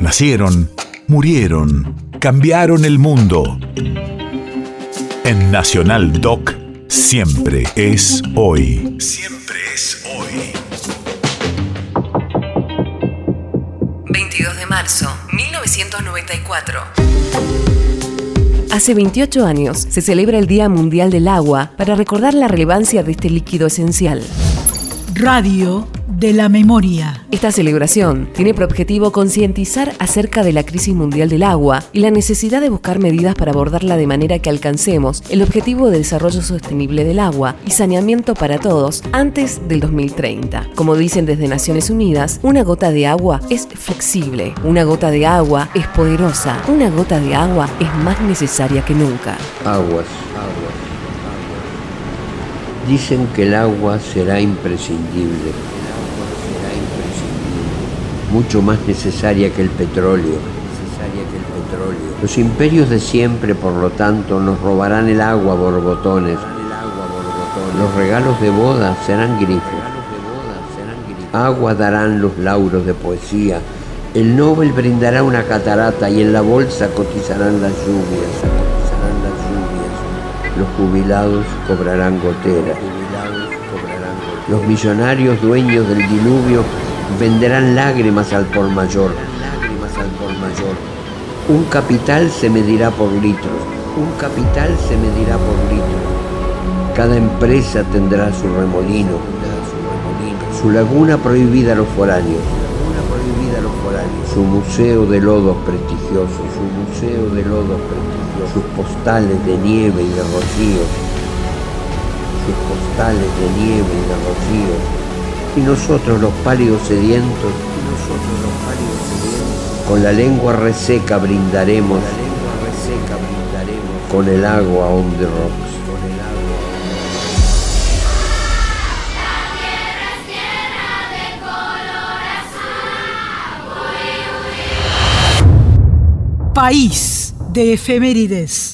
Nacieron, murieron, cambiaron el mundo. En Nacional Doc, siempre es hoy. Siempre es hoy. 22 de marzo, 1994. Hace 28 años se celebra el Día Mundial del Agua para recordar la relevancia de este líquido esencial. Radio de la memoria. Esta celebración tiene por objetivo concientizar acerca de la crisis mundial del agua y la necesidad de buscar medidas para abordarla de manera que alcancemos el objetivo de desarrollo sostenible del agua y saneamiento para todos antes del 2030. Como dicen desde Naciones Unidas, una gota de agua es flexible, una gota de agua es poderosa, una gota de agua es más necesaria que nunca. Aguas, aguas, aguas. Dicen que el agua será imprescindible mucho más necesaria que el petróleo. Los imperios de siempre, por lo tanto, nos robarán el agua borbotones. Los regalos de boda serán grifos. Agua darán los lauros de poesía. El Nobel brindará una catarata y en la bolsa cotizarán las lluvias. Los jubilados cobrarán goteras. Los millonarios dueños del diluvio venderán lágrimas al por mayor. Lágrimas al por mayor. Un capital se medirá por litros. Un capital se medirá por litros. Cada empresa tendrá su remolino. Su laguna prohibida a los foráneos. Su museo de lodos prestigiosos. Su museo de lodos prestigiosos. Sus postales de nieve y de rocío. Sus postales de nieve y de rocío y nosotros los pálidos sedientos, y nosotros los pálidos sedientos, con la lengua reseca brindaremos, con, la lengua reseca brindaremos, con el agua on the rocks. País de efemérides.